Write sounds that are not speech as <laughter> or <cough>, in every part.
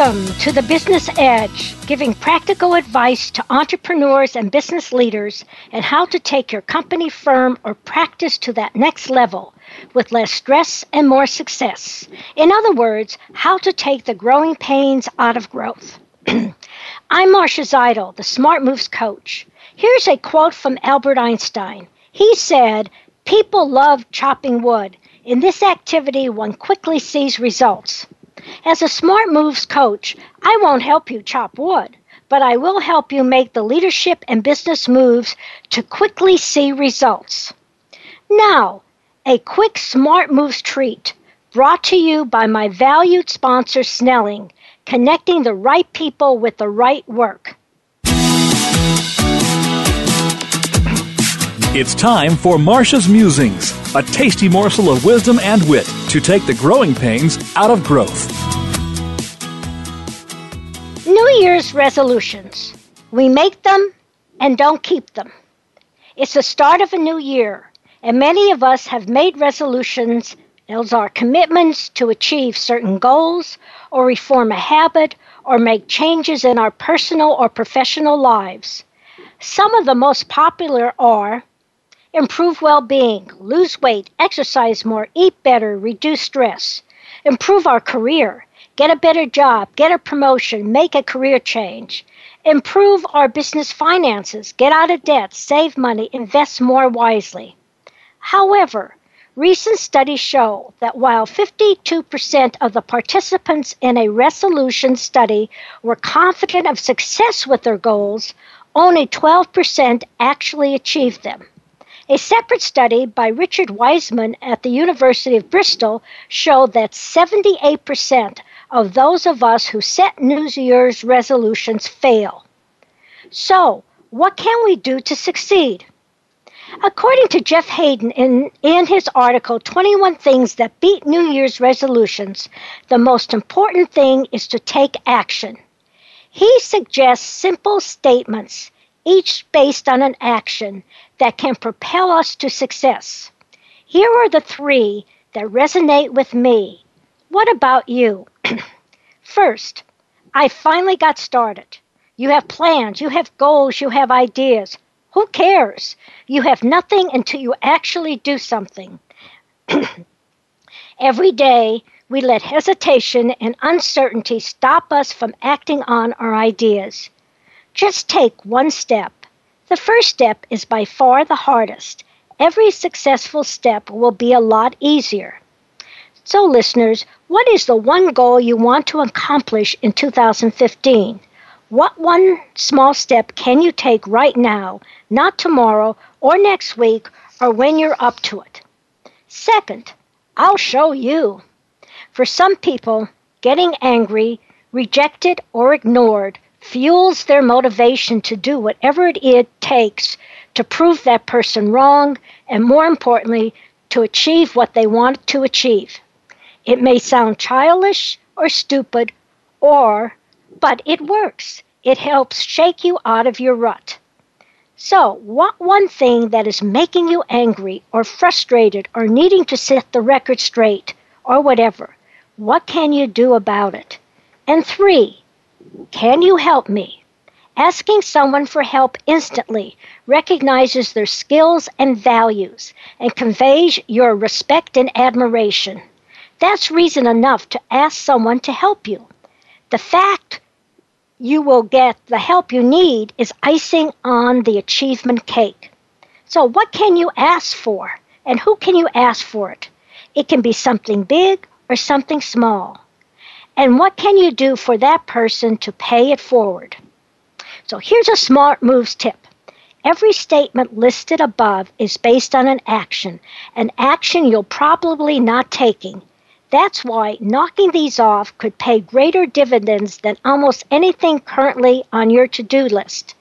Welcome to the Business Edge, giving practical advice to entrepreneurs and business leaders and how to take your company, firm, or practice to that next level with less stress and more success. In other words, how to take the growing pains out of growth. <clears throat> I'm Marcia Zidle, the Smart Moves coach. Here's a quote from Albert Einstein. He said, People love chopping wood. In this activity, one quickly sees results. As a Smart Moves coach, I won't help you chop wood, but I will help you make the leadership and business moves to quickly see results. Now, a quick Smart Moves treat brought to you by my valued sponsor, Snelling, connecting the right people with the right work. It's time for Marcia's Musings, a tasty morsel of wisdom and wit to take the growing pains out of growth. New Year's resolutions. We make them and don't keep them. It's the start of a new year, and many of us have made resolutions. Those are commitments to achieve certain goals, or reform a habit, or make changes in our personal or professional lives. Some of the most popular are improve well being, lose weight, exercise more, eat better, reduce stress, improve our career, get a better job, get a promotion, make a career change, improve our business finances, get out of debt, save money, invest more wisely. However, recent studies show that while 52% of the participants in a resolution study were confident of success with their goals, only 12% actually achieved them. A separate study by Richard Wiseman at the University of Bristol showed that 78% of those of us who set New Year's resolutions fail. So, what can we do to succeed? According to Jeff Haden in, in his article, 21 Things That Beat New Year's Resolutions, the most important thing is to take action. He suggests simple statements, each based on an action that can propel us to success. Here are the three that resonate with me. What about you? <clears throat> First, I finally got started. You have plans, you have goals, you have ideas. Who cares? You have nothing until you actually do something. <clears throat> Every day, we let hesitation and uncertainty stop us from acting on our ideas. Just take one step. The first step is by far the hardest. Every successful step will be a lot easier. So, listeners, what is the one goal you want to accomplish in 2015? What one small step can you take right now, not tomorrow or next week or when you're up to it? Second, I'll show you. For some people, getting angry, rejected, or ignored fuels their motivation to do whatever it takes to prove that person wrong and, more importantly, to achieve what they want to achieve. It may sound childish or stupid, or, but it works. It helps shake you out of your rut. So, what one thing that is making you angry or frustrated or needing to set the record straight or whatever? What can you do about it? And three, can you help me? Asking someone for help instantly recognizes their skills and values and conveys your respect and admiration. That's reason enough to ask someone to help you. The fact you will get the help you need is icing on the achievement cake. So, what can you ask for? And who can you ask for it? It can be something big or something small. And what can you do for that person to pay it forward? So, here's a smart moves tip. Every statement listed above is based on an action, an action you'll probably not taking, that's why knocking these off could pay greater dividends than almost anything currently on your to do list.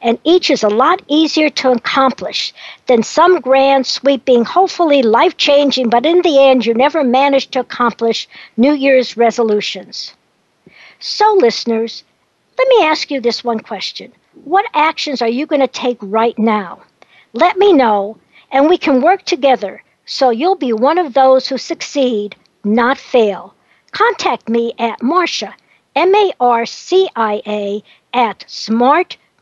And each is a lot easier to accomplish than some grand, sweeping, hopefully life changing, but in the end you never manage to accomplish New Year's resolutions. So, listeners, let me ask you this one question What actions are you going to take right now? Let me know, and we can work together so you'll be one of those who succeed not fail. Contact me at Marcia, M A R C I A, at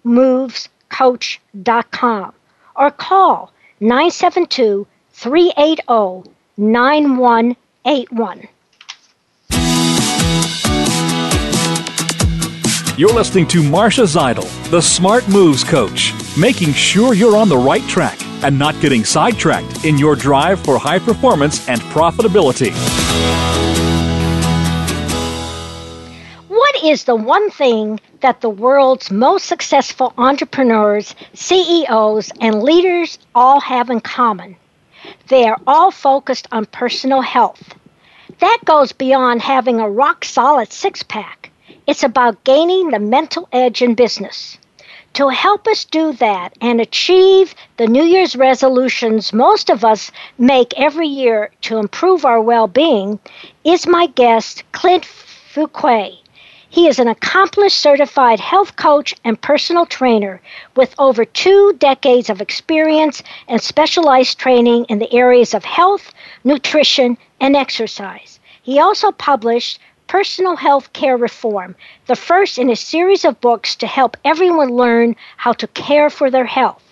smartmovescoach.com or call 972 380 9181. You're listening to Marcia Zidle, the Smart Moves Coach, making sure you're on the right track and not getting sidetracked in your drive for high performance and profitability. Is the one thing that the world's most successful entrepreneurs, CEOs, and leaders all have in common? They are all focused on personal health. That goes beyond having a rock solid six pack. It's about gaining the mental edge in business. To help us do that and achieve the New Year's resolutions most of us make every year to improve our well being is my guest, Clint Fuquay. He is an accomplished certified health coach and personal trainer with over two decades of experience and specialized training in the areas of health, nutrition, and exercise. He also published Personal Health Care Reform, the first in a series of books to help everyone learn how to care for their health.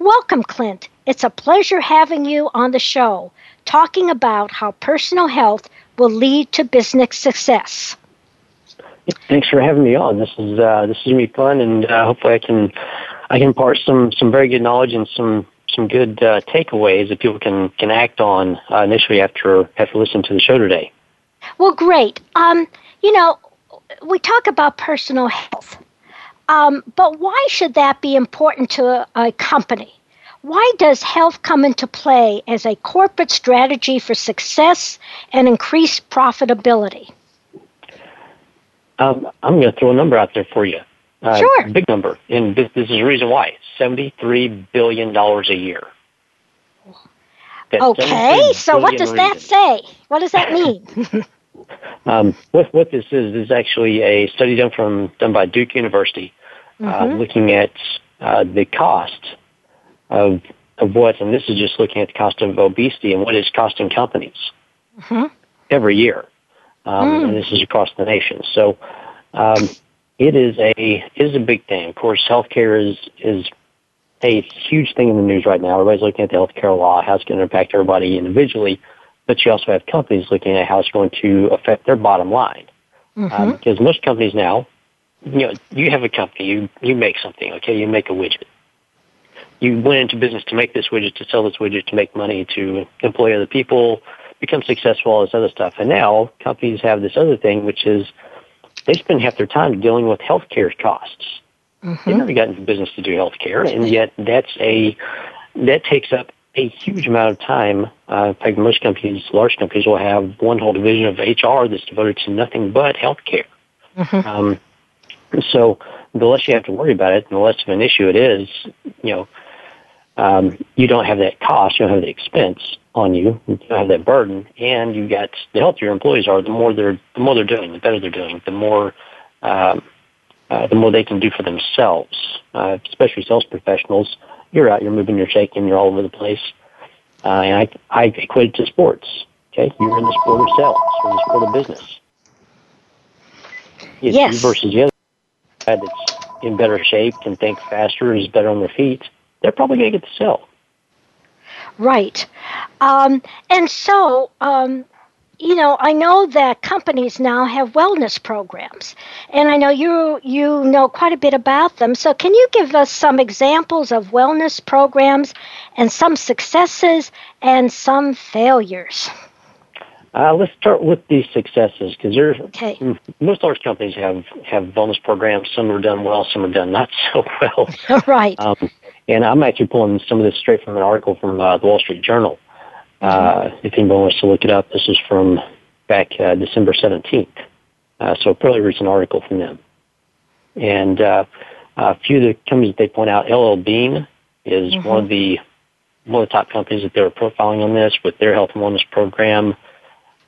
Welcome, Clint. It's a pleasure having you on the show, talking about how personal health will lead to business success. Thanks for having me on. This is uh, this is gonna be fun, and uh, hopefully I can I can impart some some very good knowledge and some some good uh, takeaways that people can can act on uh, initially after after listening to the show today. Well, great. Um, you know, we talk about personal health, um, but why should that be important to a, a company? Why does health come into play as a corporate strategy for success and increased profitability? Um, I'm going to throw a number out there for you. Uh, sure. Big number. And this, this is the reason why. $73 billion a year. okay, so what does that say? What does that mean? <laughs> <laughs> um, what, what this is is actually a study done from done by Duke University, uh, mm-hmm. uh, looking at uh, the cost of of what, and this is just looking at the cost of obesity and what it's costing companies mm-hmm. every year, um, mm. and this is across the nation. So. Um, it is a it is a big thing. Of course, healthcare is is a huge thing in the news right now. Everybody's looking at the healthcare law, how it's going to impact everybody individually, but you also have companies looking at how it's going to affect their bottom line. Mm-hmm. Um, because most companies now, you know, you have a company, you you make something, okay, you make a widget. You went into business to make this widget, to sell this widget, to make money, to employ other people, become successful, all this other stuff. And now companies have this other thing, which is they spend half their time dealing with healthcare costs. Mm-hmm. They've never gotten into business to do healthcare, and yet that's a that takes up a huge amount of time. Uh, in fact, most companies, large companies, will have one whole division of HR that's devoted to nothing but healthcare. Mm-hmm. Um, so the less you have to worry about it, the less of an issue it is, you know, um, you don't have that cost, you don't have the expense on you, you have that burden, and you got the healthier employees are, the more they're the more they're doing, the better they're doing, the more um, uh, the more they can do for themselves, uh, especially sales professionals. You're out, you're moving, you're shaking, you're all over the place. Uh, and I, I equate it to sports. Okay, you're in the sport of sales, you're in the sport of business. It's yes. You versus the other side that's in better shape, can think faster, is better on their feet, they're probably going to get the sale. Right. Um, and so, um, you know, I know that companies now have wellness programs, and I know you you know quite a bit about them. So, can you give us some examples of wellness programs and some successes and some failures? Uh, let's start with the successes because there's okay. most large companies have have wellness programs. Some are done well, some are done not <laughs> so well. right. Um, and I'm actually pulling some of this straight from an article from uh, the Wall Street Journal. Uh, if anyone wants to look it up, this is from back uh, December 17th. Uh, so a fairly recent article from them. And uh, a few of the companies that they point out, LL Bean is mm-hmm. one of the one of the top companies that they were profiling on this with their health and wellness program.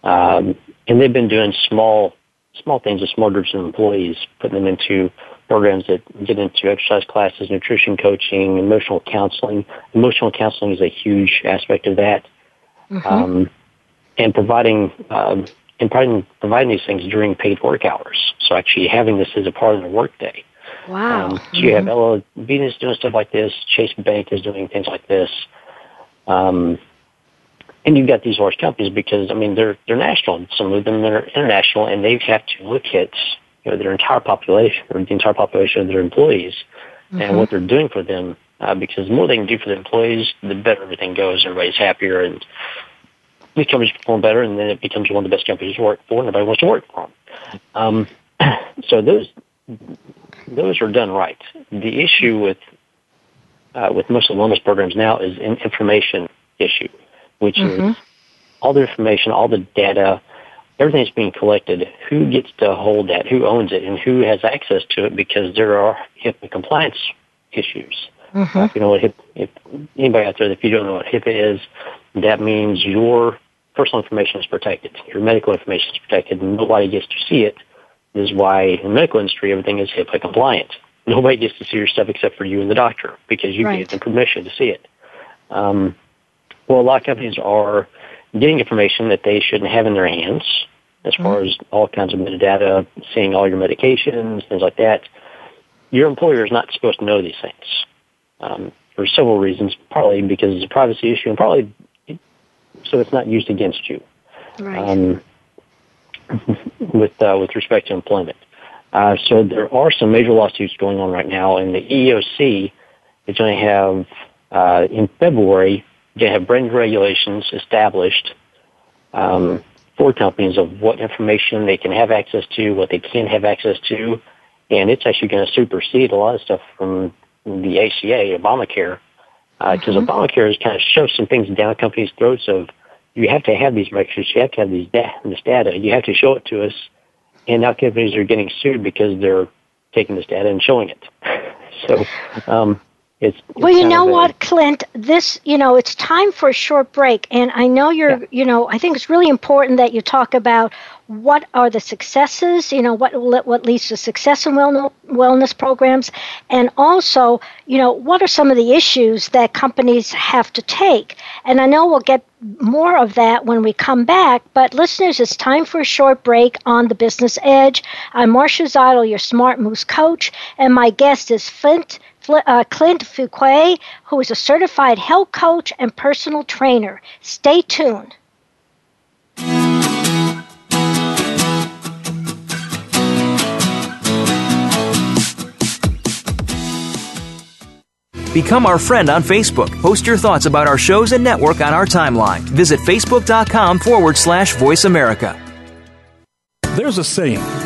Um, and they've been doing small small things with small groups of employees, putting them into programs that get into exercise classes, nutrition coaching, emotional counseling. Emotional counseling is a huge aspect of that mm-hmm. um, and providing um, and providing, providing these things during paid work hours. So actually having this as a part of the workday. Wow. Um, so mm-hmm. you have LL Bean is doing stuff like this. Chase Bank is doing things like this. Um, and you've got these large companies because I mean they're they're national. Some of them are international, and they have to look at you know their entire population or the entire population of their employees mm-hmm. and what they're doing for them uh, because the more they can do for the employees, the better everything goes. Everybody's happier, and these companies perform better, and then it becomes one of the best companies to work for, and everybody wants to work for them. Um, <clears throat> so those those are done right. The issue with uh, with most of the wellness programs now is an information issue, which mm-hmm. is all the information, all the data, everything that's being collected. Who gets to hold that? Who owns it? And who has access to it? Because there are HIPAA compliance issues. Mm-hmm. Uh, if you know what HIP, if anybody out there, if you don't know what HIPAA is, that means your personal information is protected. Your medical information is protected, and nobody gets to see it. This is why in the medical industry everything is HIPAA compliant. Nobody gets to see your stuff except for you and the doctor because you right. gave them permission to see it. Um, well, a lot of companies are getting information that they shouldn't have in their hands, as far mm-hmm. as all kinds of metadata, seeing all your medications, things like that. Your employer is not supposed to know these things um, for several reasons. Partly because it's a privacy issue, and probably so it's not used against you. Right. Um, with uh, with respect to employment. Uh, so there are some major lawsuits going on right now, and the EEOC is going to have uh, in February they have brand regulations established um, for companies of what information they can have access to, what they can't have access to, and it's actually going to supersede a lot of stuff from the ACA, Obamacare, because uh, mm-hmm. Obamacare has kind of shoved some things down companies' throats of you have to have these records, you have to have these da- this data, you have to show it to us, and now companies are getting sued because they're taking this data and showing it. <laughs> so um, it's, it's well, you know what, Clint? This, you know, it's time for a short break, and I know you're, yeah. you know, I think it's really important that you talk about what are the successes, you know, what what leads to success in wellness programs, and also, you know, what are some of the issues that companies have to take. And I know we'll get more of that when we come back. But listeners, it's time for a short break on the Business Edge. I'm Marcia Zidle, your Smart Moves coach, and my guest is Flint uh, Clint Fuquay, who is a certified health coach and personal trainer. Stay tuned. Become our friend on Facebook. Post your thoughts about our shows and network on our timeline. Visit facebook.com forward slash voice America. There's a saying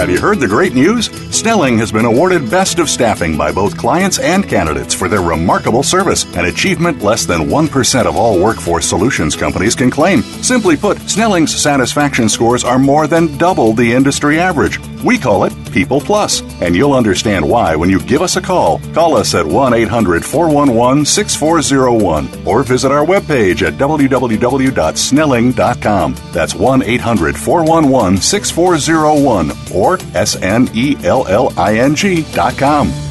Have you heard the great news? Snelling has been awarded Best of Staffing by both clients and candidates for their remarkable service, an achievement less than 1% of all workforce solutions companies can claim. Simply put, Snelling's satisfaction scores are more than double the industry average. We call it People Plus, and you'll understand why when you give us a call. Call us at 1 800 411 6401 or visit our webpage at www.snelling.com. That's 1 800 411 6401 or S N E L L I N G.com.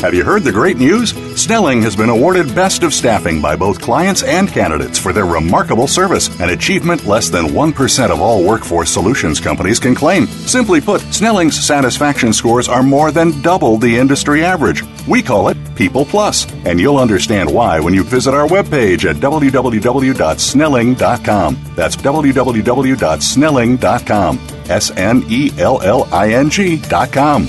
Have you heard the great news? Snelling has been awarded Best of Staffing by both clients and candidates for their remarkable service, an achievement less than 1% of all workforce solutions companies can claim. Simply put, Snelling's satisfaction scores are more than double the industry average. We call it People Plus, and you'll understand why when you visit our webpage at www.snelling.com. That's www.snelling.com. S N E L L I N G.com.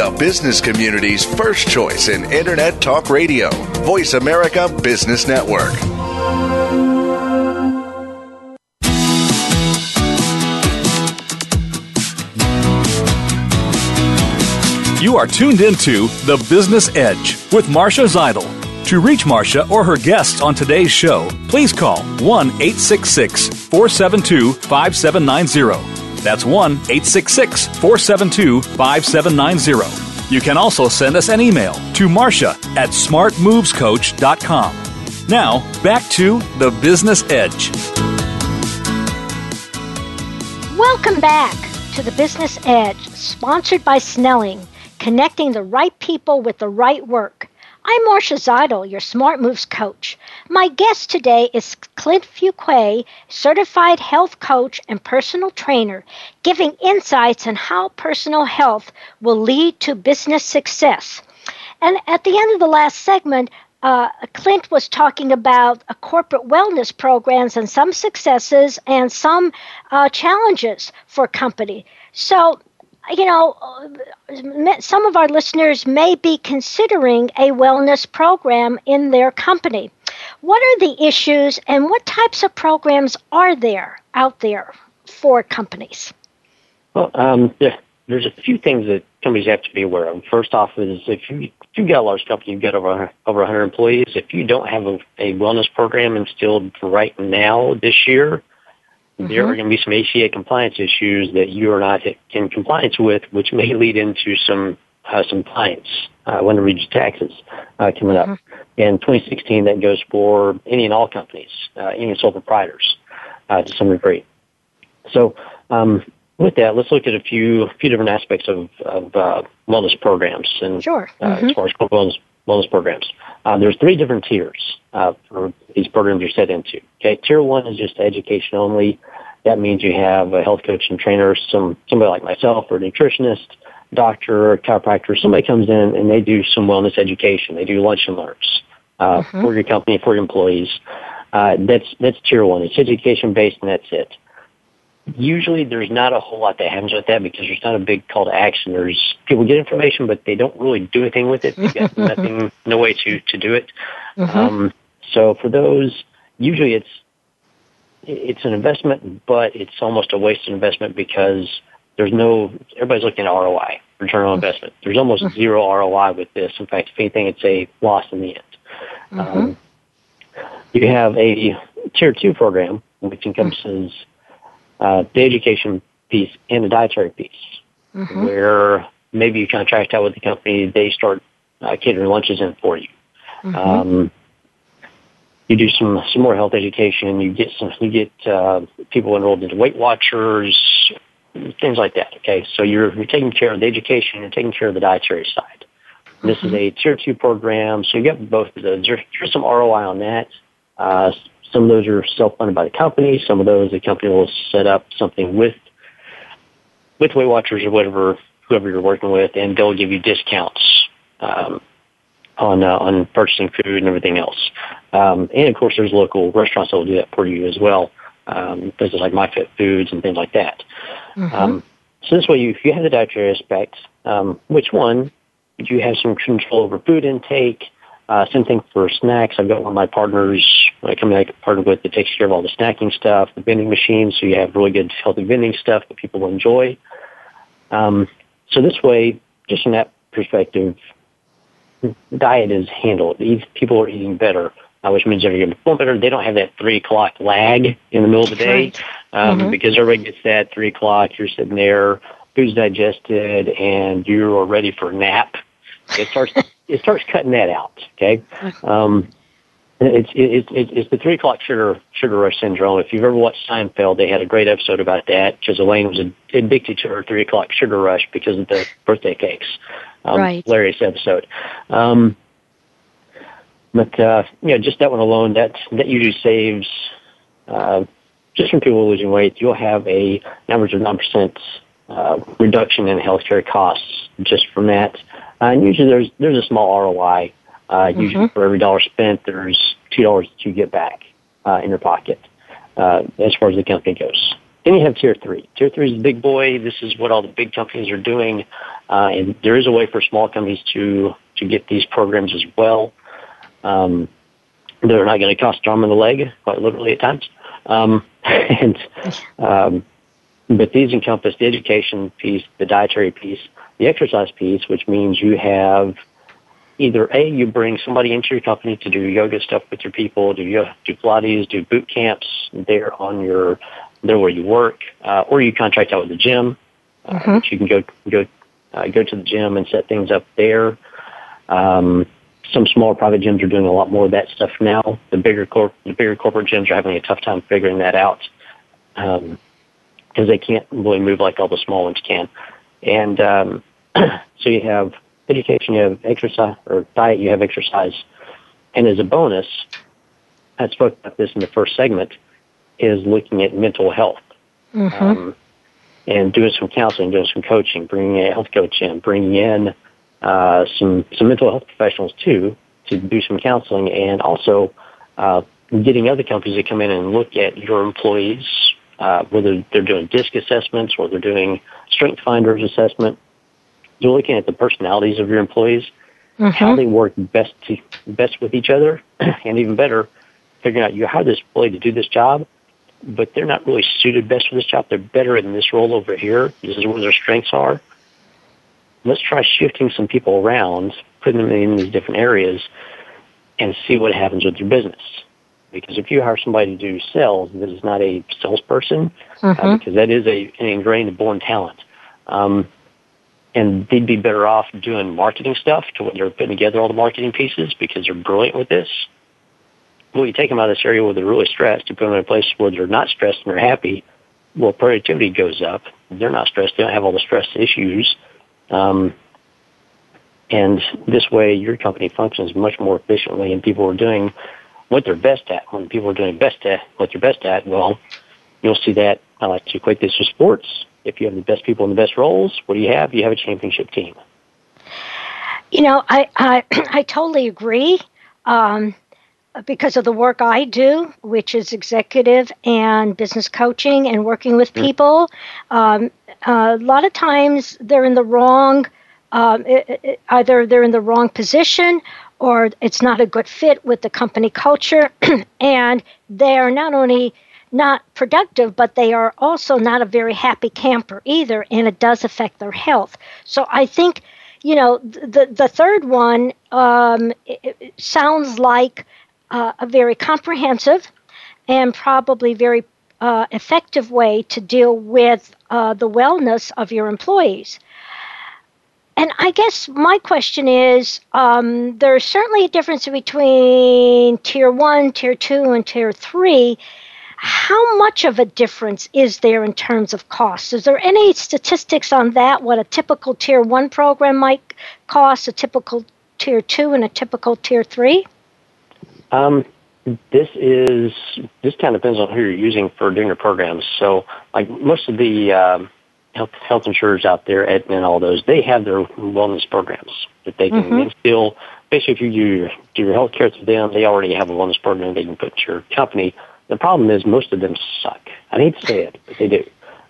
the business community's first choice in Internet Talk Radio. Voice America Business Network. You are tuned into The Business Edge with Marcia Zidle. To reach Marcia or her guests on today's show, please call 1 866 472 5790 that's 1 866 472 5790. You can also send us an email to Marcia at smartmovescoach.com. Now, back to the Business Edge. Welcome back to the Business Edge, sponsored by Snelling, connecting the right people with the right work. I'm Marcia Zidle, your Smart Moves coach. My guest today is Clint Fuquay, certified health coach and personal trainer, giving insights on how personal health will lead to business success. And at the end of the last segment, uh, Clint was talking about uh, corporate wellness programs and some successes and some uh, challenges for company. So you know, some of our listeners may be considering a wellness program in their company. What are the issues and what types of programs are there out there for companies? Well, um, yeah, there's a few things that companies have to be aware of. First off is if you if you've got a large company, you've got over over 100 employees. If you don't have a, a wellness program instilled right now this year, Mm-hmm. There are going to be some ACA compliance issues that you are not in compliance with, which may lead into some uh, some fines uh, when you reach taxes uh, coming up. Mm-hmm. In 2016, that goes for any and all companies, uh, even sole proprietors, uh, to some degree. So, um, with that, let's look at a few few different aspects of, of uh, wellness programs and sure. mm-hmm. as far as wellness wellness programs. Uh, there's three different tiers uh, for these programs you're set into. Okay, tier one is just education only. That means you have a health coach and trainer, some somebody like myself, or a nutritionist, doctor, or chiropractor. Somebody comes in and they do some wellness education. They do lunch and learns uh, mm-hmm. for your company, for your employees. Uh, that's that's tier one. It's education based, and that's it. Usually, there's not a whole lot that happens with that because there's not a big call to action. There's people get information, but they don't really do anything with it. They've got <laughs> nothing, no way to to do it. Mm-hmm. Um, so for those, usually it's it's an investment, but it's almost a wasted investment because there's no, everybody's looking at ROI, return on investment. There's almost mm-hmm. zero ROI with this. In fact, if anything, it's a loss in the end. Mm-hmm. Um, you have a tier two program, which encompasses uh, the education piece and the dietary piece, mm-hmm. where maybe you contract out with the company, they start uh, catering lunches in for you. Mm-hmm. Um, you do some some more health education. You get some you get uh, people enrolled into Weight Watchers, things like that. Okay, so you're you're taking care of the education. You're taking care of the dietary side. This is a tier two program, so you get both of those. There's some ROI on that. Uh, some of those are self-funded by the company. Some of those the company will set up something with with Weight Watchers or whatever whoever you're working with, and they'll give you discounts um, on uh, on purchasing food and everything else. Um, and of course, there's local restaurants that will do that for you as well. um, places like MyFit Foods and things like that. Mm-hmm. Um, so this way, you, if you have the dietary aspect, um, which one? You have some control over food intake. Uh, same thing for snacks. I've got one of my partners, I come in, partner with that takes care of all the snacking stuff, the vending machines, so you have really good healthy vending stuff that people enjoy. Um, so this way, just from that perspective, diet is handled. These people are eating better, uh, which means they're going to perform better. They don't have that three o'clock lag in the middle of the day um, mm-hmm. because everybody gets that three o'clock. You're sitting there, food's digested, and you're ready for a nap. It starts it starts cutting that out. Okay. Um, it's it's it's the three o'clock sugar sugar rush syndrome. If you've ever watched Seinfeld, they had a great episode about that because Elaine was addicted to her three o'clock sugar rush because of the birthday cakes. Um, right. Hilarious episode. Um, but uh, you know, just that one alone, that that usually saves uh, just from people losing weight. You'll have a average of nine percent uh, reduction in healthcare costs just from that. And usually there's there's a small ROI uh, mm-hmm. Usually, for every dollar spent, there's two dollars that you get back uh, in your pocket uh, as far as the company goes. Then you have tier three. Tier three is the big boy. This is what all the big companies are doing, uh, and there is a way for small companies to to get these programs as well. Um, they're not going to cost an arm and a leg, quite literally at times. Um, <laughs> and um, but these encompass the education piece, the dietary piece, the exercise piece, which means you have either A, you bring somebody into your company to do yoga stuff with your people, do yoga, do Pilates, do boot camps there on your, there where you work, uh, or you contract out with the gym, uh, mm-hmm. which you can go, go, uh, go to the gym and set things up there. Um, some smaller private gyms are doing a lot more of that stuff now. The bigger corp, the bigger corporate gyms are having a tough time figuring that out. Um, because they can't really move like all the small ones can. And um, so you have education, you have exercise, or diet, you have exercise. And as a bonus, I spoke about this in the first segment, is looking at mental health. Mm-hmm. Um, and doing some counseling, doing some coaching, bringing a health coach in, bringing in uh, some some mental health professionals too to do some counseling, and also uh, getting other companies to come in and look at your employees, uh, whether they're doing DISC assessments or they're doing Strength Finders assessment, you're looking at the personalities of your employees, mm-hmm. how they work best to, best with each other, <clears throat> and even better, figuring out you hire this employee to do this job, but they're not really suited best for this job. They're better in this role over here. This is where their strengths are. Let's try shifting some people around, putting them in these different areas, and see what happens with your business. Because if you hire somebody to do sales that is not a salesperson, uh, mm-hmm. uh, because that is a, an ingrained born talent, um, and they'd be better off doing marketing stuff to when they're putting together all the marketing pieces because they're brilliant with this. Well, you take them out of this area where they're really stressed, you put them in a place where they're not stressed and they're happy. Well, productivity goes up. They're not stressed. They don't have all the stress issues. Um, and this way, your company functions much more efficiently, and people are doing what they're best at. When people are doing best at what they're best at, well, you'll see that. I like to equate this to sports if you have the best people in the best roles, what do you have? You have a championship team. You know, I I, <clears throat> I totally agree. Um, because of the work I do, which is executive and business coaching and working with mm. people, um, uh, a lot of times they're in the wrong, um, it, it, either they're in the wrong position or it's not a good fit with the company culture, <clears throat> and they are not only not productive, but they are also not a very happy camper either, and it does affect their health. So I think, you know, the the third one um, sounds like uh, a very comprehensive and probably very uh, effective way to deal with uh, the wellness of your employees. And I guess my question is um, there's certainly a difference between tier one, tier two, and tier three how much of a difference is there in terms of cost? Is there any statistics on that? What a typical tier one program might cost, a typical tier two, and a typical tier three? Um, this is this kind of depends on who you're using for doing your programs. So, like most of the um, health health insurers out there, Aetna and all those, they have their wellness programs that they can mm-hmm. instill. Basically, if you do your, do your health care through them, they already have a wellness program they can put to your company The problem is most of them suck. I hate to say it, but they do.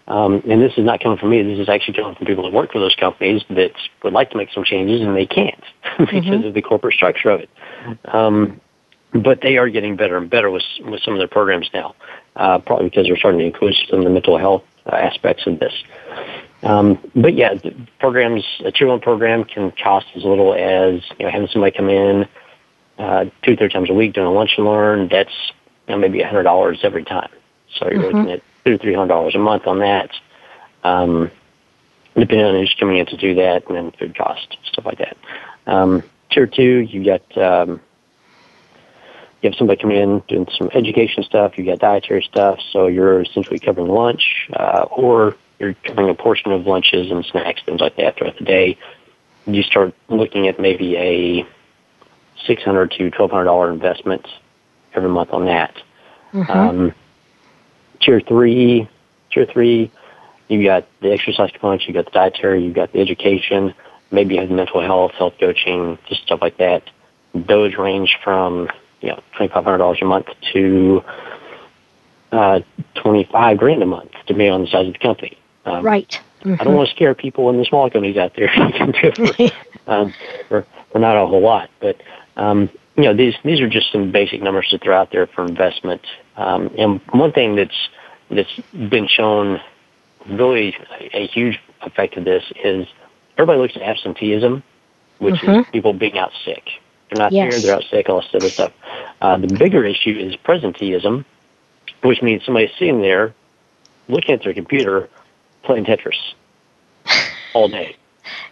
Um, and this is not coming from me. This is actually coming from people that work for those companies that would like to make some changes and they can't <laughs> because mm-hmm. of the corporate structure of it. Um, but they are getting better and better with with some of their programs now, uh, probably because they're starting to include some of the mental health uh, aspects of this. Um, but yeah, the programs, a one program can cost as little as you know having somebody come in uh, two, three times a week doing a lunch and learn. That's you know, maybe a hundred dollars every time. So you're mm-hmm. looking at two, three hundred dollars a month on that. Um, depending on who's coming in to do that, and then food cost stuff like that. Um, tier two, you got um, you have somebody coming in doing some education stuff. You got dietary stuff, so you're essentially covering lunch, uh, or you're covering a portion of lunches and snacks, things like that throughout the day. You start looking at maybe a six hundred to twelve hundred dollar investment every month on that. Mm-hmm. Um, tier three, tier three, you got the exercise components, you got the dietary, you got the education, maybe you have mental health, health coaching, just stuff like that. Those range from you know twenty five hundred dollars a month to uh, twenty five grand a month, depending on the size of the company. Um, right. Mm-hmm. I don't mm-hmm. want to scare people in the small companies out there. you can do it for, um, for, for not a whole lot, but um, you know these these are just some basic numbers to throw out there for investment. Um, and one thing that's that's been shown really a, a huge effect of this is everybody looks at absenteeism, which mm-hmm. is people being out sick. They're not yes. here, they're out sick, all this other stuff. Uh, the bigger issue is presenteeism, which means somebody's sitting there looking at their computer playing Tetris all day.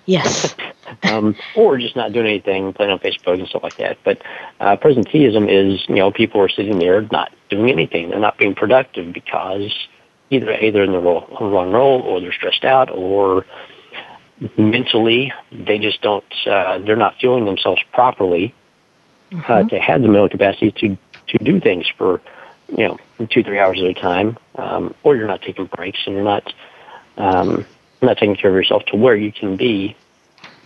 Yes. <laughs> um, or just not doing anything, playing on Facebook and stuff like that. But uh, presenteeism is, you know, people are sitting there not doing anything. They're not being productive because either A, they're in the role, wrong role, or they're stressed out, or mentally they just don't, uh, they're not fueling themselves properly uh, mm-hmm. uh, to have the mental capacity to, to do things for, you know, two, three hours at a time. Um, or you're not taking breaks and you're not, um, not taking care of yourself to where you can be,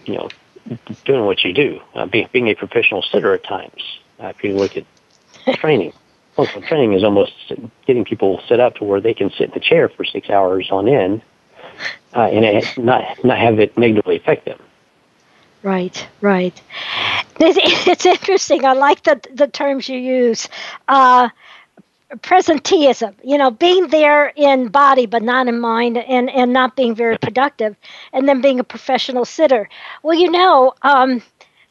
you know, doing what you do, uh, being, being a professional sitter at times. Uh, if you look at <laughs> training, functional training is almost getting people set up to where they can sit in the chair for six hours on end, uh, and it, not not have it negatively affect them. Right, right. It's, <laughs> it's interesting. I like the the terms you use. Uh, presenteeism, you know, being there in body but not in mind and, and not being very productive, and then being a professional sitter. Well, you know, um,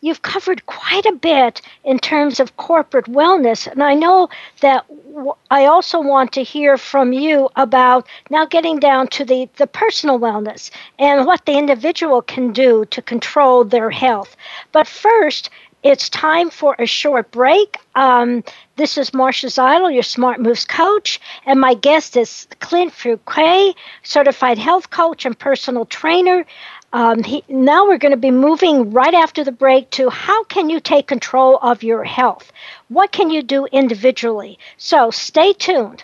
you've covered quite a bit in terms of corporate wellness. And I know that w- I also want to hear from you about now getting down to the, the personal wellness and what the individual can do to control their health. But first, it's time for a short break. Um, this is Marcia Zidle, your Smart Moves coach, and my guest is Clint Fuquay, certified health coach and personal trainer. Um, he, now we're going to be moving right after the break to how can you take control of your health? What can you do individually? So stay tuned.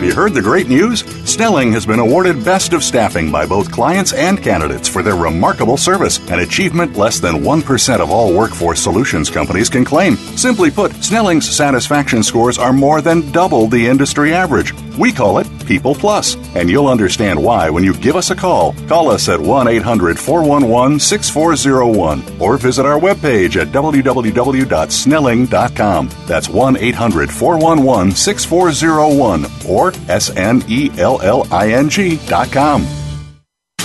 Have you heard the great news? Snelling has been awarded Best of Staffing by both clients and candidates for their remarkable service, an achievement less than 1% of all workforce solutions companies can claim. Simply put, Snelling's satisfaction scores are more than double the industry average. We call it People Plus, and you'll understand why when you give us a call. Call us at 1 800 411 6401 or visit our webpage at www.snelling.com. That's 1 800 411 6401 or S N E L L I N G dot com.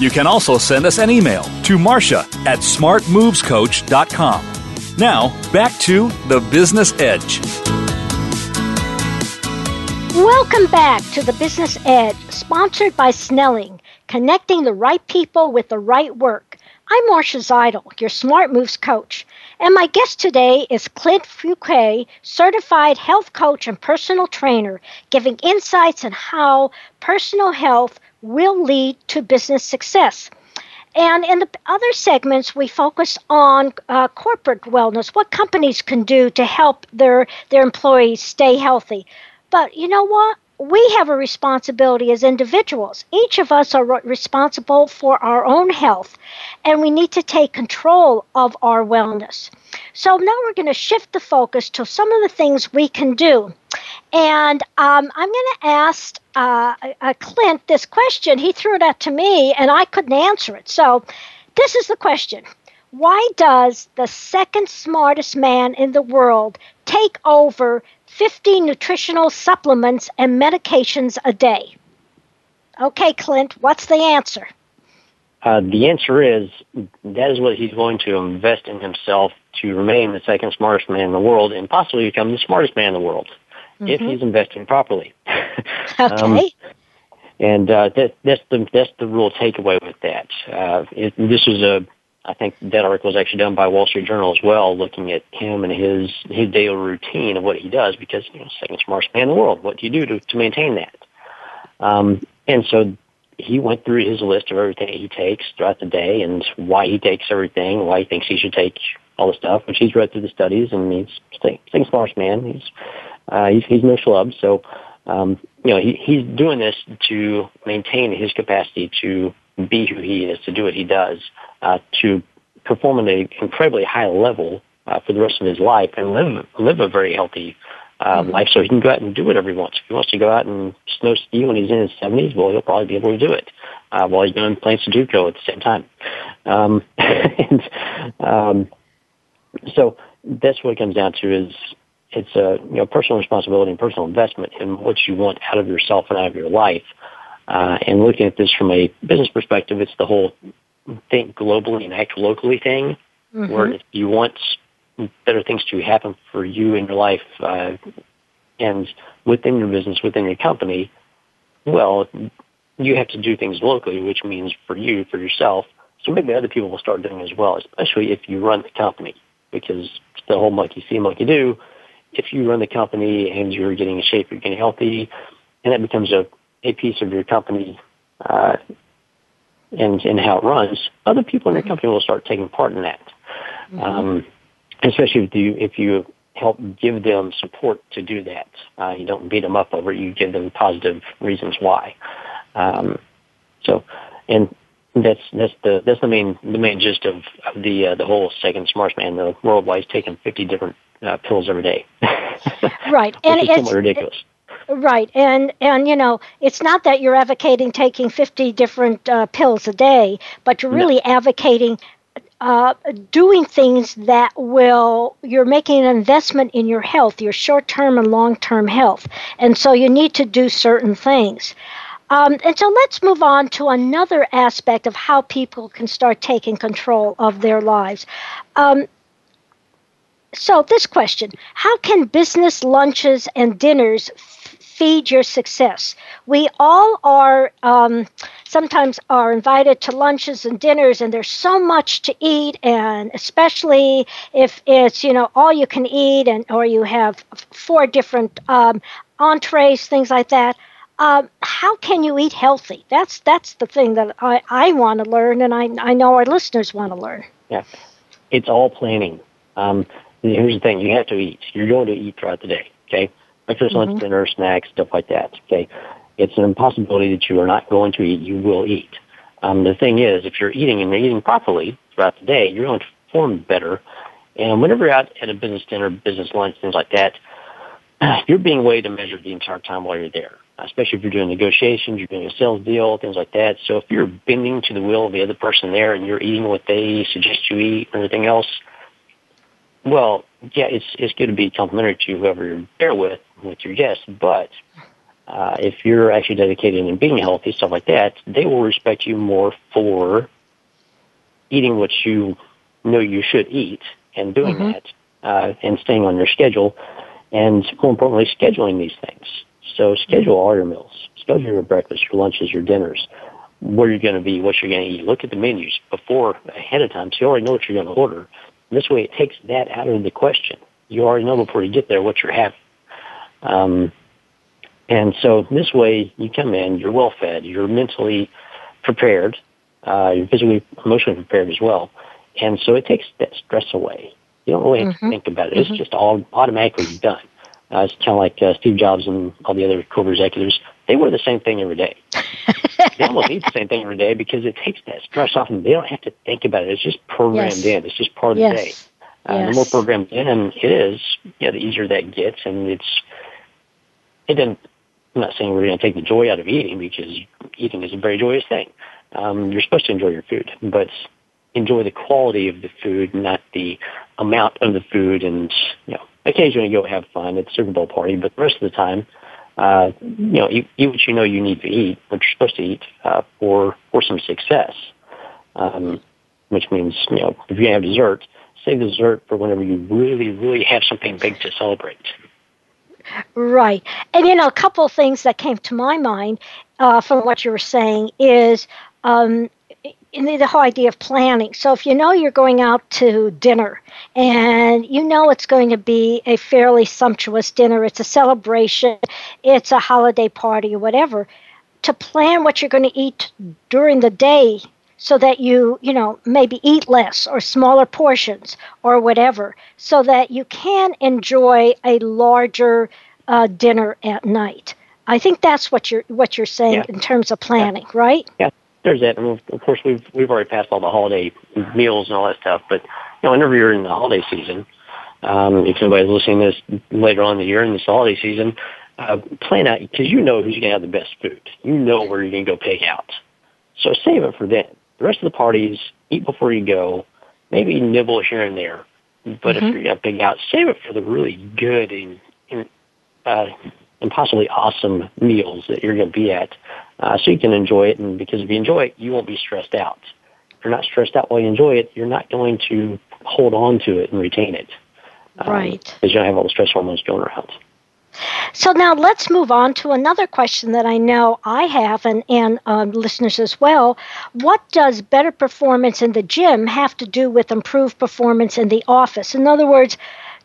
you can also send us an email to Marcia at smartmovescoach.com. Now, back to the Business Edge. Welcome back to the Business Edge, sponsored by Snelling, connecting the right people with the right work. I'm Marcia Zidle, your Smart Moves coach, and my guest today is Clint Fuquay, certified health coach and personal trainer, giving insights on how personal health will lead to business success. And in the other segments, we focus on uh, corporate wellness, what companies can do to help their, their employees stay healthy. But you know what? We have a responsibility as individuals. Each of us are responsible for our own health, and we need to take control of our wellness. So now we're going to shift the focus to some of the things we can do. And um, I'm going to ask uh, uh, Clint this question. He threw it out to me, and I couldn't answer it. So this is the question Why does the second smartest man in the world take over 50 nutritional supplements and medications a day? Okay, Clint, what's the answer? Uh, the answer is that is what he's going to invest in himself to remain the second smartest man in the world and possibly become the smartest man in the world mm-hmm. if he's investing properly. <laughs> okay. Um, and uh, that, that's the that's the real takeaway with that. Uh, it, this is a I think that article was actually done by Wall Street Journal as well, looking at him and his his daily routine of what he does. Because you know, second smartest man in the world. What do you do to to maintain that? Um, and so he went through his list of everything he takes throughout the day and why he takes everything, why he thinks he should take all the stuff, which he's read through the studies and he's second smartest man. He's uh, he's, he's no schlub, so um, you know he, he's doing this to maintain his capacity to be who he is, to do what he does, uh, to perform at an incredibly high level uh, for the rest of his life and live live a very healthy uh, mm-hmm. life, so he can go out and do whatever he wants. If he wants to go out and snow ski when he's in his seventies, well, he'll probably be able to do it uh, while he's doing playing Sudoku at the same time. Um, <laughs> and um, so that's what it comes down to is it's a you know personal responsibility and personal investment in what you want out of yourself and out of your life. Uh, and looking at this from a business perspective, it's the whole think globally and act locally thing. Mm-hmm. Where if you want better things to happen for you in your life uh, and within your business, within your company, well, you have to do things locally, which means for you, for yourself. So maybe other people will start doing as well, especially if you run the company, because it's the whole monkey see, monkey do if you run the company and you're getting in shape, you're getting healthy, and that becomes a, a piece of your company uh, and, and how it runs, other people in your company will start taking part in that. Mm-hmm. Um, especially if you, if you help give them support to do that. Uh, you don't beat them up over it. You give them positive reasons why. Um, so, and that's that's the that's the main the main gist of, of the uh, the whole second smartest man the world. Why he's taking fifty different uh, pills every day. <laughs> right, and it's ridiculous. Right, and and you know, it's not that you're advocating taking 50 different uh, pills a day, but you're really no. advocating uh, doing things that will you're making an investment in your health, your short-term and long-term health, and so you need to do certain things. Um, and so let's move on to another aspect of how people can start taking control of their lives. Um, so, this question How can business lunches and dinners feed your success? We all are um, sometimes are invited to lunches and dinners, and there's so much to eat, and especially if it's you know all you can eat, and or you have four different um, entrees, things like that. Um, how can you eat healthy? That's that's the thing that I, I want to learn, and I I know our listeners want to learn. Yeah, it's all planning. Um, here's the thing: you have to eat. You're going to eat throughout the day. Okay, breakfast, lunch, mm-hmm. dinner, snacks, stuff like that. Okay, it's an impossibility that you are not going to eat. You will eat. Um, the thing is, if you're eating and you're eating properly throughout the day, you're going to perform better. And whenever you're out at a business dinner, business lunch, things like that, <clears throat> you're being weighed and measured the entire time while you're there. Especially if you're doing negotiations, you're doing a sales deal, things like that. So if you're bending to the will of the other person there and you're eating what they suggest you eat and everything else, well, yeah, it's it's going to be complimentary to whoever you're there with, with your guests. But uh, if you're actually dedicated and being healthy, stuff like that, they will respect you more for eating what you know you should eat and doing mm-hmm. that uh, and staying on your schedule, and more importantly, scheduling these things. So schedule all your meals. Schedule your breakfast, your lunches, your dinners, where you're going to be, what you're going to eat. Look at the menus before ahead of time, so you already know what you're going to order. This way, it takes that out of the question. You already know before you get there what you're having. Um, and so this way, you come in, you're well fed, you're mentally prepared, uh, you're physically, emotionally prepared as well. And so it takes that stress away. You don't really have mm-hmm. to think about it. It's mm-hmm. just all automatically done. Uh, it's kind of like uh, Steve Jobs and all the other corporate executives. They wear the same thing every day. <laughs> they almost eat the same thing every day because it takes that stress off them. They don't have to think about it. It's just programmed yes. in. It's just part of yes. the day. Uh, yes. The more programmed in it is, yeah, the easier that gets, and it's it doesn't. I'm not saying we're going to take the joy out of eating because eating is a very joyous thing. Um, you're supposed to enjoy your food, but enjoy the quality of the food, not the amount of the food. And you know, occasionally go have fun at the Super Bowl party, but the rest of the time, uh, you know, eat, eat what you know you need to eat, what you're supposed to eat uh, for for some success. Um, which means, you know, if you have dessert, save the dessert for whenever you really, really have something big to celebrate. Right, and you know, a couple things that came to my mind uh, from what you were saying is um, the whole idea of planning. So if you know you're going out to dinner and you know it's going to be a fairly sumptuous dinner, it's a celebration, it's a holiday party or whatever, to plan what you're going to eat during the day so that you, you know, maybe eat less or smaller portions or whatever so that you can enjoy a larger uh, dinner at night. I think that's what you're what you're saying yeah. in terms of planning, yeah. right? Yeah there's that. And of course, we've we've already passed all the holiday meals and all that stuff. But you know, whenever you're in the holiday season, um, if anybody's listening to this later on in the year in this holiday season, uh, plan out because you know who's going to have the best food. You know where you're going to go pick out. So save it for then. The rest of the parties, eat before you go. Maybe nibble here and there. But mm-hmm. if you're going to pick out, save it for the really good and, and uh, and possibly awesome meals that you're going to be at uh, so you can enjoy it. And because if you enjoy it, you won't be stressed out. If you're not stressed out while you enjoy it, you're not going to hold on to it and retain it. Um, right. Because you don't have all the stress hormones going around. So now let's move on to another question that I know I have and, and um, listeners as well. What does better performance in the gym have to do with improved performance in the office? In other words,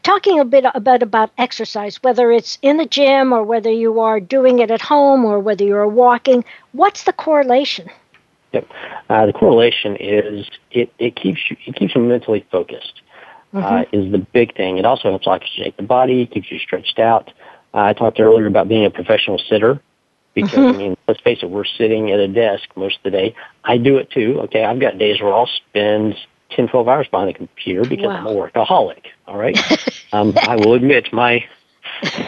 talking a bit about about exercise, whether it's in the gym or whether you are doing it at home or whether you're walking. What's the correlation? Yep, uh, the correlation is it, it keeps you it keeps you mentally focused. Uh, mm-hmm. Uh, is the big thing. It also helps oxygenate the body, keeps you stretched out. Uh, I talked earlier about being a professional sitter because mm-hmm. I mean, let's face it, we're sitting at a desk most of the day. I do it too. Okay, I've got days where I'll spend 10, 12 hours behind the computer because wow. I'm a workaholic. All right. <laughs> um, I will admit my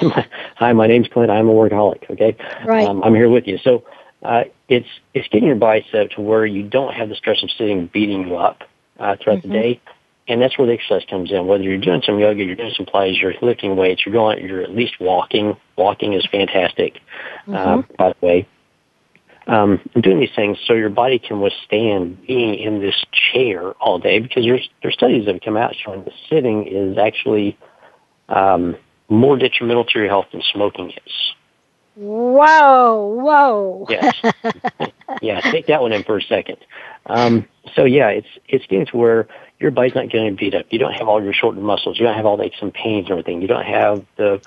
my, <laughs> hi, my name's Clint. I'm a workaholic. Okay, right. Um, I'm here with you. So uh, it's it's getting your bicep to where you don't have the stress of sitting beating you up uh, throughout mm-hmm. the day, and that's where the exercise comes in. Whether you're doing some yoga, you're doing some plays, you're lifting weights, you're going, you're at least walking. Walking is fantastic, mm-hmm. uh, by the way. Um, doing these things so your body can withstand being in this chair all day because there's there's studies that have come out showing that sitting is actually um, more detrimental to your health than smoking is. Whoa, whoa. yes. <laughs> yeah, take that one in for a second. Um, so yeah, it's it's getting to where your body's not getting beat up. You don't have all your shortened muscles. You don't have all the aches and pains and everything. You don't have the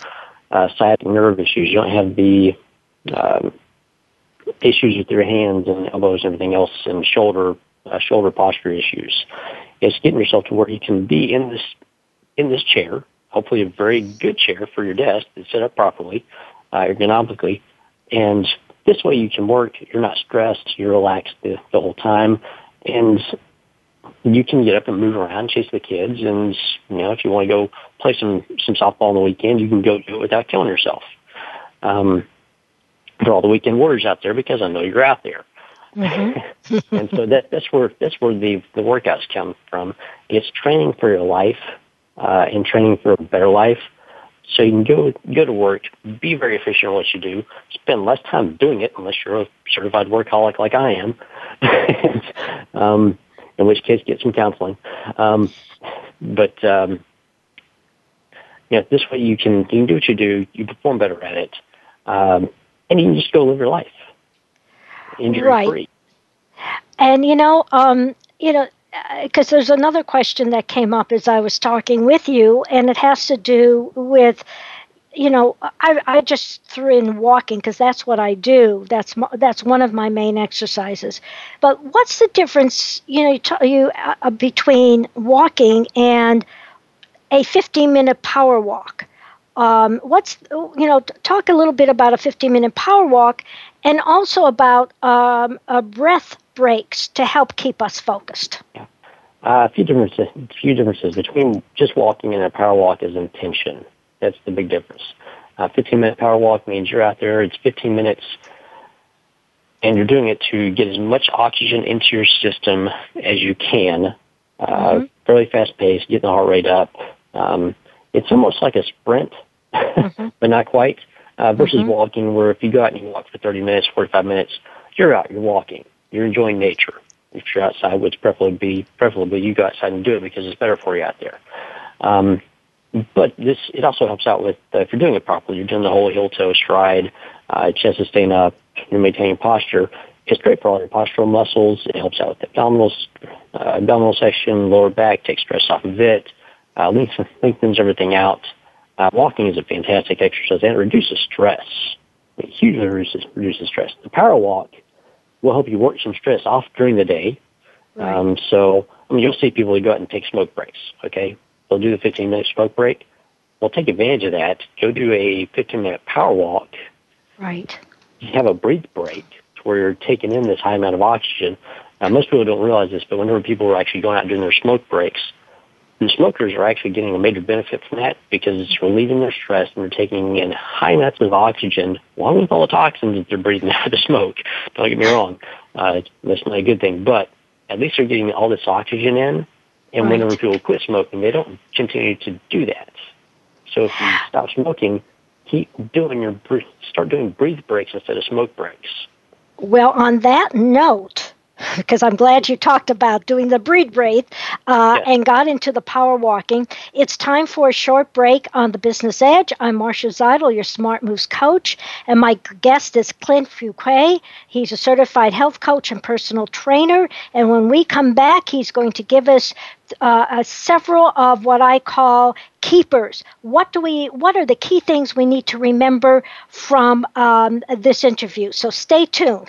uh, sciatic nerve issues. You don't have the um, issues with your hands and elbows and everything else, and shoulder uh, shoulder posture issues. It's getting yourself to where you can be in this in this chair, hopefully a very good chair for your desk that's set up properly, uh, ergonomically, and this way you can work. You're not stressed. You're relaxed the, the whole time, and you can get up and move around, chase the kids, and you know if you want to go play some some softball on the weekend, you can go do it without killing yourself. Um, for all the weekend warriors out there, because I know you're out there. Mm-hmm. <laughs> and so that that's where that's where the the workouts come from. It's training for your life uh, and training for a better life. So you can go go to work, be very efficient in what you do, spend less time doing it unless you're a certified workaholic like I am. <laughs> um, in which case, get some counseling. Um, but um, yeah, this way you can you can do what you do, you perform better at it, um, and you can just go live your life injury right. And you know, um, you know, because there's another question that came up as I was talking with you, and it has to do with, you know, I, I just threw in walking because that's what I do. That's that's one of my main exercises. But what's the difference, you know, you, you uh, between walking and a 15 minute power walk? Um, what's you know talk a little bit about a 15 minute power walk and also about um, a breath breaks to help keep us focused. Yeah. Uh, a few differences. A few differences between just walking and a power walk is intention. That's the big difference. A 15 minute power walk means you're out there. It's 15 minutes, and you're doing it to get as much oxygen into your system as you can. Uh, mm-hmm. Fairly fast pace, getting the heart rate up. Um, it's almost like a sprint, mm-hmm. <laughs> but not quite. Uh, versus mm-hmm. walking, where if you go out and you walk for 30 minutes, 45 minutes, you're out, you're walking, you're enjoying nature. If you're outside, which preferably be preferably you go outside and do it because it's better for you out there. Um, but this it also helps out with uh, if you're doing it properly, you're doing the whole heel toe stride, uh, chest is staying up, you're maintaining posture. It's great for all your postural muscles. It helps out with the abdominals, uh, abdominal section, lower back, takes stress off of it, uh, lengthens, lengthens everything out. Uh, walking is a fantastic exercise and it reduces stress. It hugely reduces, reduces stress. The power walk will help you work some stress off during the day. Right. Um, so, I mean, you'll see people who go out and take smoke breaks, okay? They'll do the 15 minute smoke break. Well, take advantage of that. Go do a 15 minute power walk. Right. Have a breathe break where you're taking in this high amount of oxygen. Now, most people don't realize this, but whenever people are actually going out and doing their smoke breaks, the smokers are actually getting a major benefit from that because it's relieving their stress and they're taking in high amounts of oxygen along with all the toxins that they're breathing <laughs> out of the smoke. Don't get me wrong. Uh, that's not a good thing, but at least they're getting all this oxygen in. And right. whenever people quit smoking, they don't continue to do that. So if you <sighs> stop smoking, keep doing your start doing breathe breaks instead of smoke breaks. Well, on that note, <laughs> because I'm glad you talked about doing the breed breathe uh, yes. and got into the power walking. It's time for a short break on the Business Edge. I'm Marcia Zidle, your Smart Moves coach, and my guest is Clint Fuquay. He's a certified health coach and personal trainer. And when we come back, he's going to give us uh, several of what I call keepers. What do we? What are the key things we need to remember from um, this interview? So stay tuned.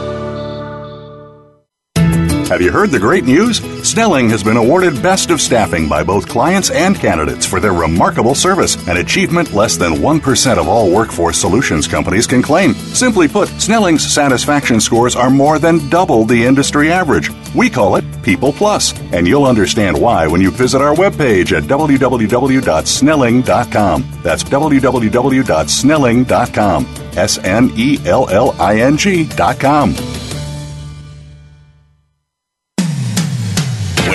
Have you heard the great news? Snelling has been awarded Best of Staffing by both clients and candidates for their remarkable service, an achievement less than 1% of all workforce solutions companies can claim. Simply put, Snelling's satisfaction scores are more than double the industry average. We call it People Plus, and you'll understand why when you visit our webpage at www.snelling.com. That's www.snelling.com. S N E L L I N G.com.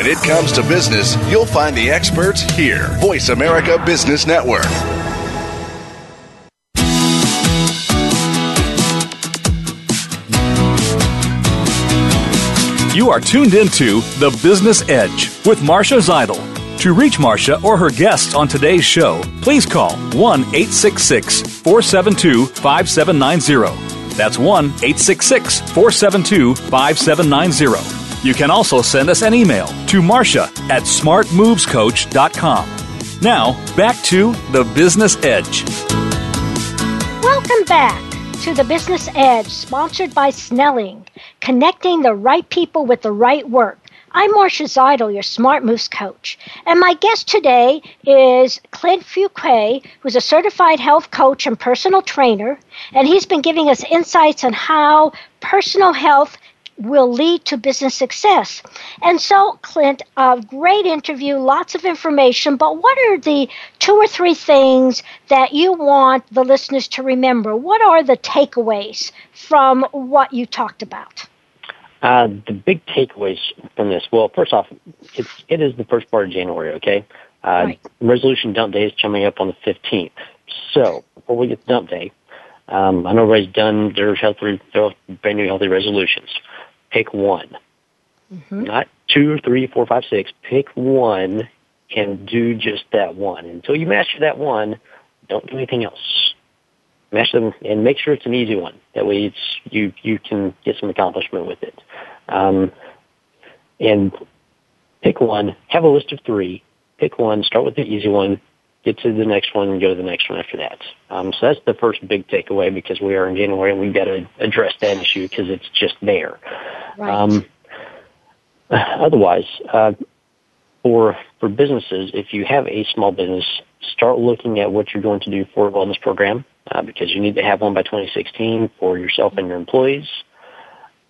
When it comes to business, you'll find the experts here. Voice America Business Network. You are tuned into The Business Edge with Marcia Zidle. To reach Marcia or her guests on today's show, please call 1 866 472 5790. That's 1 866 472 5790 you can also send us an email to Marcia at smartmovescoach.com. Now, back to the Business Edge. Welcome back to the Business Edge, sponsored by Snelling, connecting the right people with the right work. I'm Marcia Zidle, your Smart Moves coach. And my guest today is Clint Fuquay, who's a certified health coach and personal trainer. And he's been giving us insights on how personal health will lead to business success. And so, Clint, a great interview, lots of information, but what are the two or three things that you want the listeners to remember? What are the takeaways from what you talked about? Uh, the big takeaways from this, well, first off, it's, it is the first part of January, okay? Uh, right. Resolution dump day is coming up on the 15th. So, before we get to dump day, um, I know everybody's done their healthy, their brand new healthy resolutions pick one. Mm-hmm. Not two three, four, five, six. Pick one and do just that one. Until you master that one, don't do anything else. Master them and make sure it's an easy one. That way it's, you, you can get some accomplishment with it. Um, and pick one, have a list of three, pick one, start with the easy one, get to the next one and go to the next one after that. Um, so that's the first big takeaway because we are in January and we've got to address that issue because it's just there. Right. Um, otherwise, uh, for for businesses, if you have a small business, start looking at what you're going to do for a wellness program uh, because you need to have one by 2016 for yourself and your employees.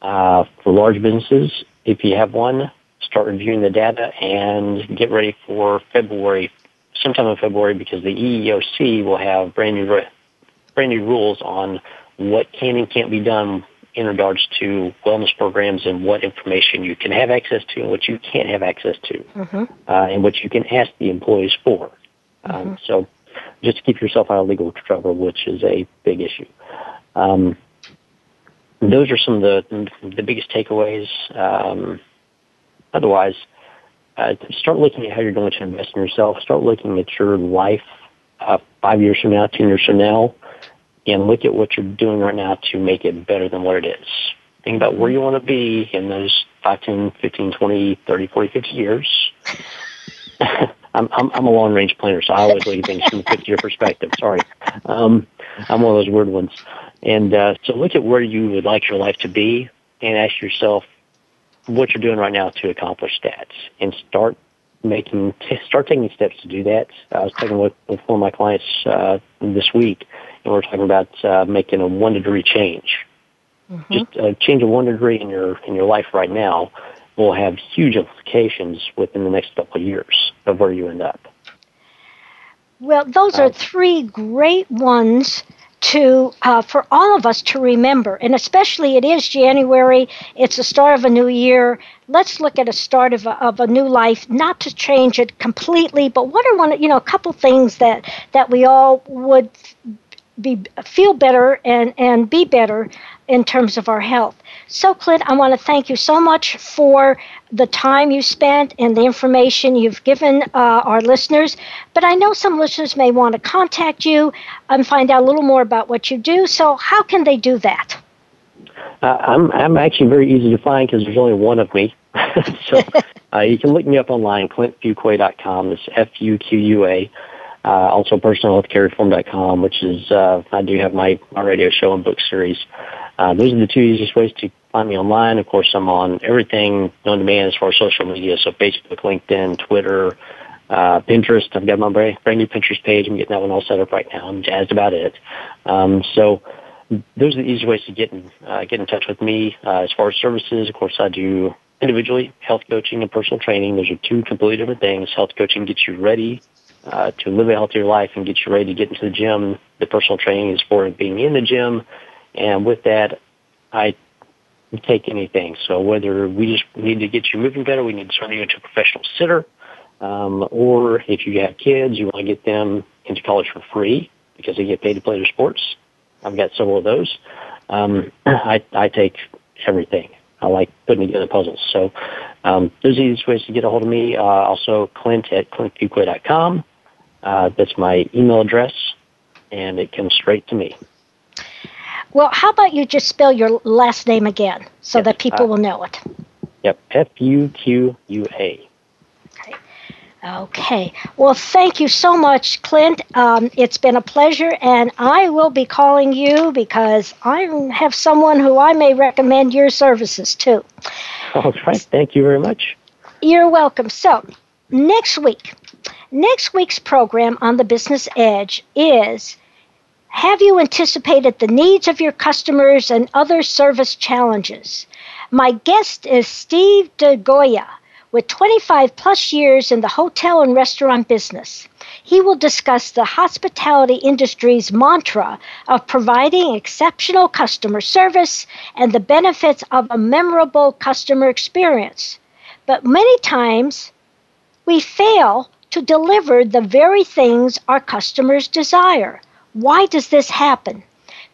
Uh, for large businesses, if you have one, start reviewing the data and get ready for February sometime in February because the EEOC will have brand new brand new rules on what can and can't be done in regards to wellness programs and what information you can have access to and what you can't have access to, mm-hmm. uh, and what you can ask the employees for. Um, mm-hmm. Um, so, just to keep yourself out of legal trouble, which is a big issue. Um, those are some of the the biggest takeaways. Um, otherwise, uh, start looking at how you're going to invest in yourself. Start looking at your life uh, five years from now, ten years from now, and look at what you're doing right now to make it better than what it is. Think about where you want to be in those 5, 10, 15, 20, 30, 40, 50 years. <laughs> I'm, I'm, I'm a long range planner, so I always look at things from a 50 year perspective. Sorry. Um, I'm one of those weird ones. And uh, so look at where you would like your life to be and ask yourself what you're doing right now to accomplish that and start making, start taking steps to do that. I was talking with, with one of my clients uh, this week and we're talking about uh, making a one degree change. Mm-hmm. Just a change of one degree in your, in your life right now will have huge implications within the next couple of years of where you end up. Well, those are three great ones to uh, for all of us to remember, and especially it is January. It's the start of a new year. Let's look at a start of a, of a new life, not to change it completely, but what are one you know a couple things that that we all would be feel better and and be better in terms of our health. So, Clint, I want to thank you so much for the time you spent and the information you've given uh, our listeners. But I know some listeners may want to contact you and find out a little more about what you do. So, how can they do that? Uh, I'm I'm actually very easy to find because there's only one of me. <laughs> so uh, you can look me up online, clintfuqua.com. It's F U Q U A. Uh, also personalhealthcarereform.com, which is, uh, I do have my, my radio show and book series. Uh, those are the two easiest ways to find me online. Of course, I'm on everything on demand as far as social media, so Facebook, LinkedIn, Twitter, uh, Pinterest. I've got my brand, brand new Pinterest page. I'm getting that one all set up right now. I'm jazzed about it. Um, so those are the easy ways to get in, uh, get in touch with me. Uh, as far as services, of course, I do individually health coaching and personal training. Those are two completely different things. Health coaching gets you ready uh, to live a healthier life and get you ready to get into the gym. The personal training is for being in the gym. And with that, I take anything. So whether we just need to get you moving better, we need to turn you into a professional sitter, um, or if you have kids, you want to get them into college for free because they get paid to play their sports. I've got several of those. Um, <clears throat> I, I take everything. I like putting together puzzles. So um, those are the easiest ways to get a hold of me. Uh, also, Clint at clintfuqua.com. Uh, that's my email address, and it comes straight to me. Well, how about you just spell your last name again so that people uh, will know it? Yep, F U Q U A. Okay. Okay. Well, thank you so much, Clint. Um, it's been a pleasure, and I will be calling you because I have someone who I may recommend your services to. <laughs> All right. Thank you very much. You're welcome. So, next week, Next week's program on the Business Edge is Have you anticipated the needs of your customers and other service challenges? My guest is Steve DeGoya with 25 plus years in the hotel and restaurant business. He will discuss the hospitality industry's mantra of providing exceptional customer service and the benefits of a memorable customer experience. But many times we fail to deliver the very things our customers desire. Why does this happen?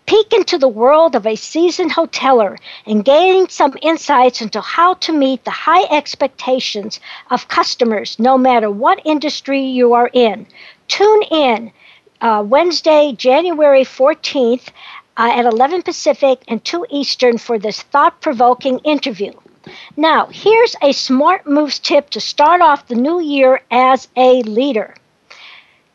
Peek into the world of a seasoned hoteler and gain some insights into how to meet the high expectations of customers no matter what industry you are in. Tune in uh, Wednesday, January 14th uh, at 11 Pacific and 2 Eastern for this thought provoking interview. Now, here's a smart moves tip to start off the new year as a leader.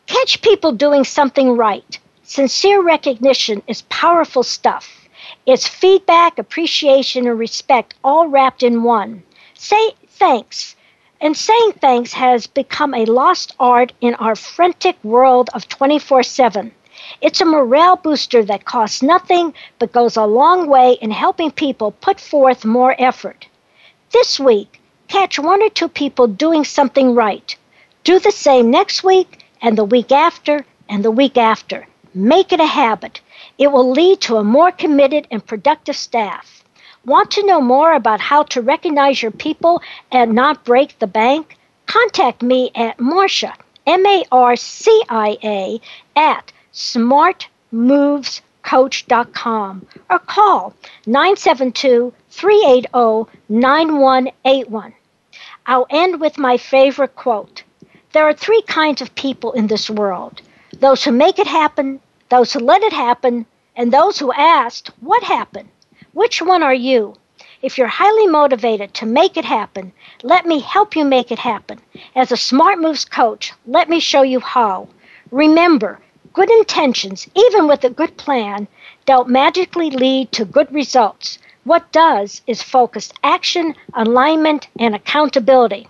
Catch people doing something right. Sincere recognition is powerful stuff. It's feedback, appreciation, and respect all wrapped in one. Say thanks. And saying thanks has become a lost art in our frantic world of 24 7. It's a morale booster that costs nothing but goes a long way in helping people put forth more effort. This week, catch one or two people doing something right. Do the same next week, and the week after, and the week after. Make it a habit. It will lead to a more committed and productive staff. Want to know more about how to recognize your people and not break the bank? Contact me at Marcia, M A R C I A, at smartmovescoach.com or call 972 380 9181. I'll end with my favorite quote. There are three kinds of people in this world those who make it happen, those who let it happen, and those who asked, What happened? Which one are you? If you're highly motivated to make it happen, let me help you make it happen. As a Smart Moves coach, let me show you how. Remember, Good intentions, even with a good plan, don't magically lead to good results. What does is focused action, alignment, and accountability.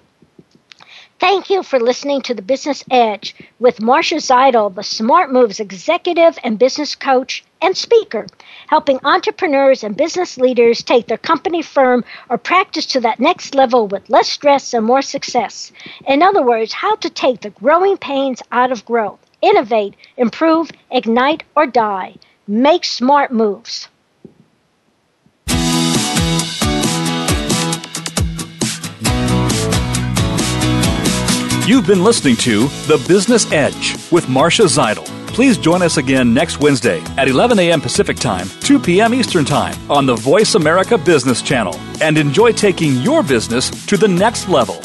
Thank you for listening to The Business Edge with Marcia Zidle, the Smart Moves executive and business coach and speaker, helping entrepreneurs and business leaders take their company, firm, or practice to that next level with less stress and more success. In other words, how to take the growing pains out of growth, innovate, improve, ignite, or die. Make smart moves. You've been listening to The Business Edge with Marcia Zidle. Please join us again next Wednesday at 11 a.m. Pacific Time, 2 p.m. Eastern Time on the Voice America Business Channel and enjoy taking your business to the next level.